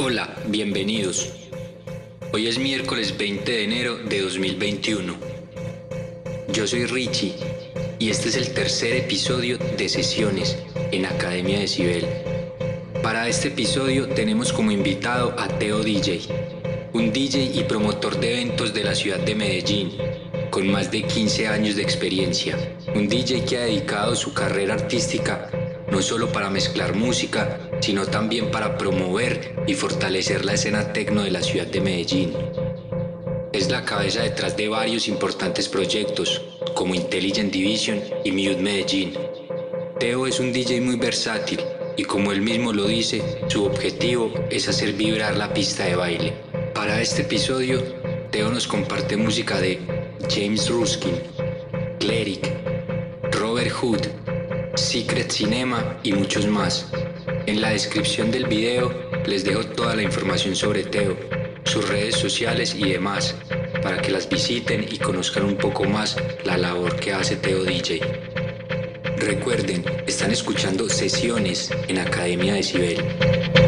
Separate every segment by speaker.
Speaker 1: Hola, bienvenidos. Hoy es miércoles 20 de enero de 2021. Yo soy Richie y este es el tercer episodio de sesiones en Academia de Cibel. Para este episodio tenemos como invitado a Teo DJ, un DJ y promotor de eventos de la ciudad de Medellín, con más de 15 años de experiencia. Un DJ que ha dedicado su carrera artística no solo para mezclar música, sino también para promover y fortalecer la escena tecno de la ciudad de Medellín. Es la cabeza detrás de varios importantes proyectos, como Intelligent Division y Mute Medellín. Teo es un DJ muy versátil y como él mismo lo dice, su objetivo es hacer vibrar la pista de baile. Para este episodio, Teo nos comparte música de James Ruskin, Cleric, Robert Hood, Secret Cinema y muchos más. En la descripción del video les dejo toda la información sobre Teo, sus redes sociales y demás, para que las visiten y conozcan un poco más la labor que hace Teo DJ. Recuerden, están escuchando sesiones en Academia de Cibel.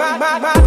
Speaker 1: my, my, my.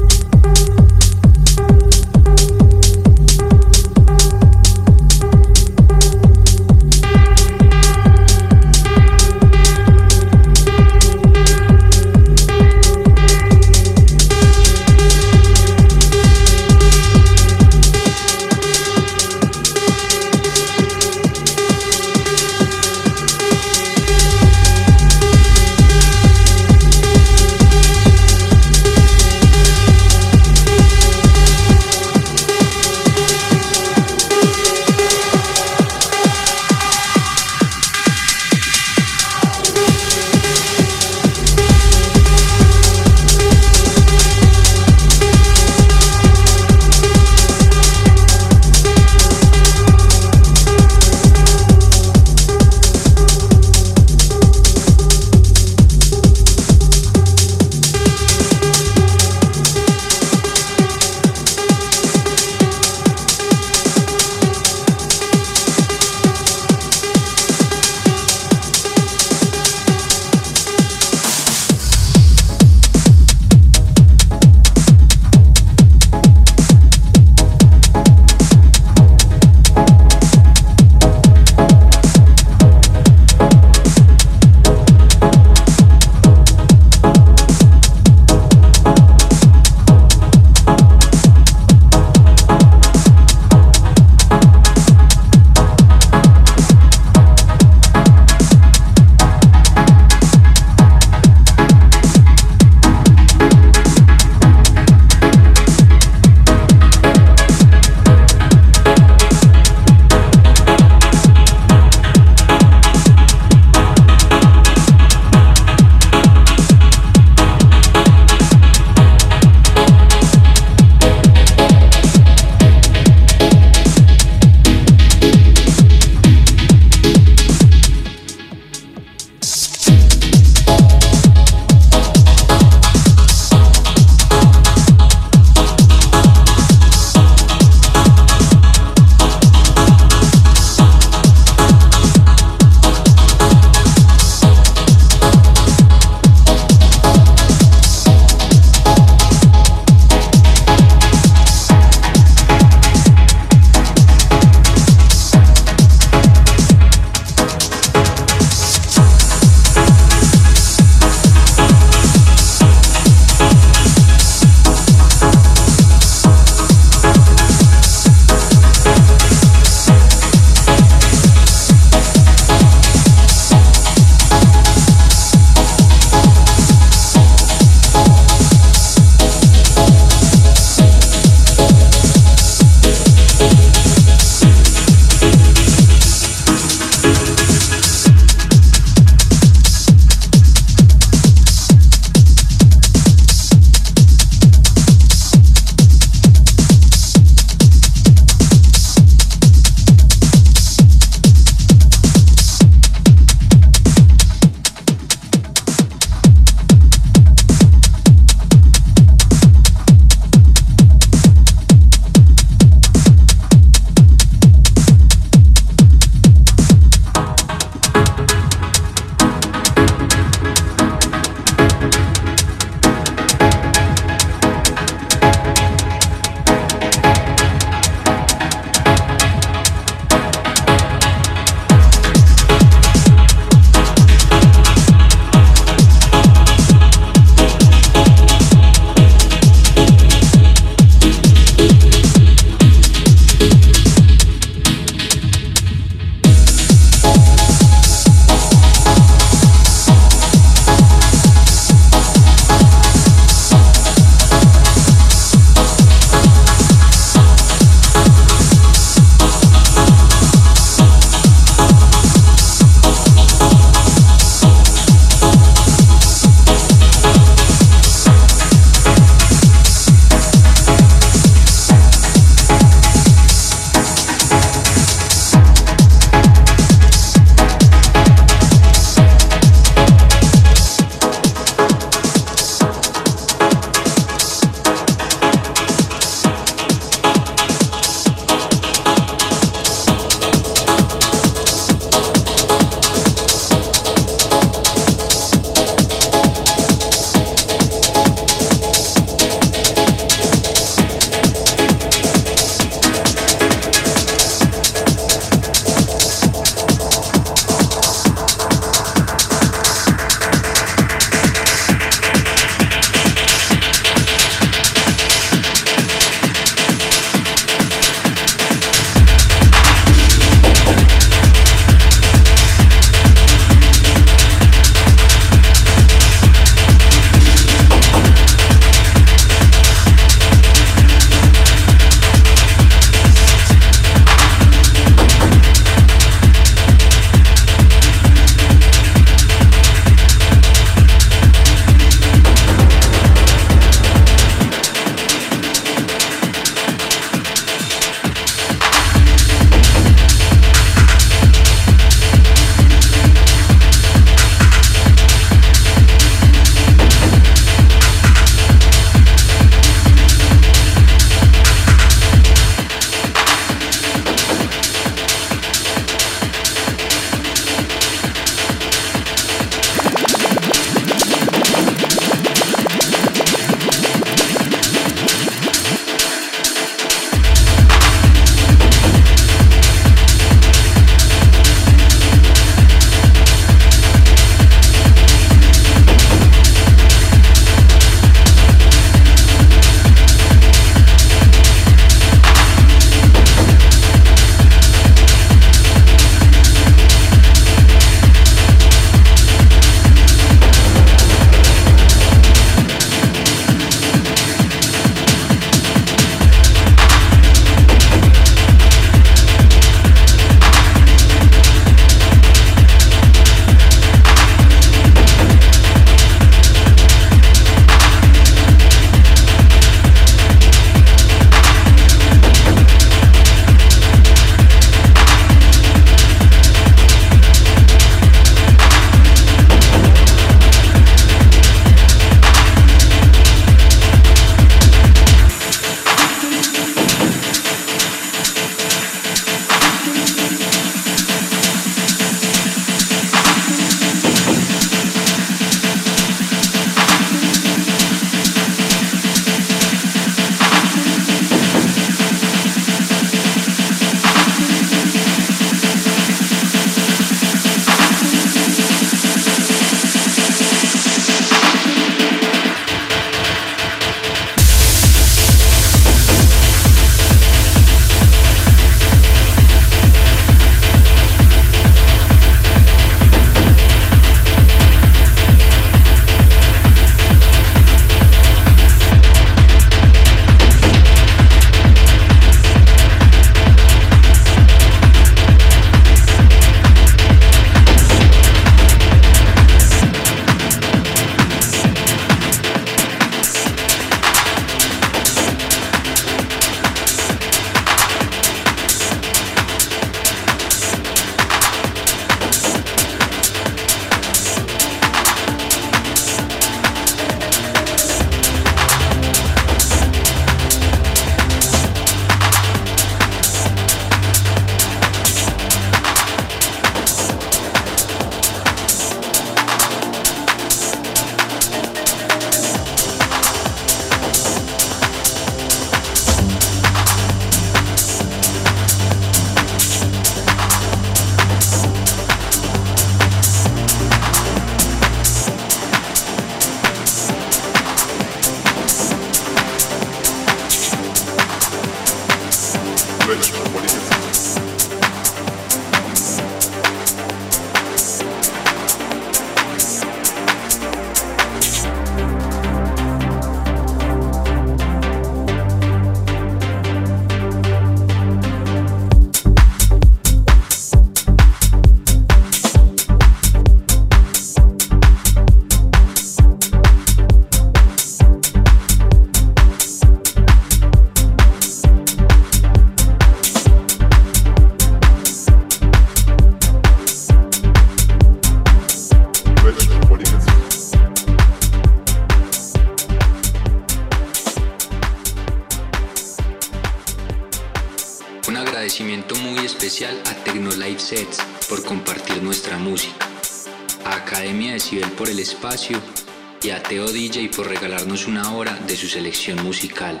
Speaker 1: Una hora de su selección musical.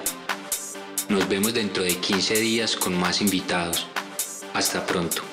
Speaker 1: Nos vemos dentro de 15 días con más invitados. Hasta pronto.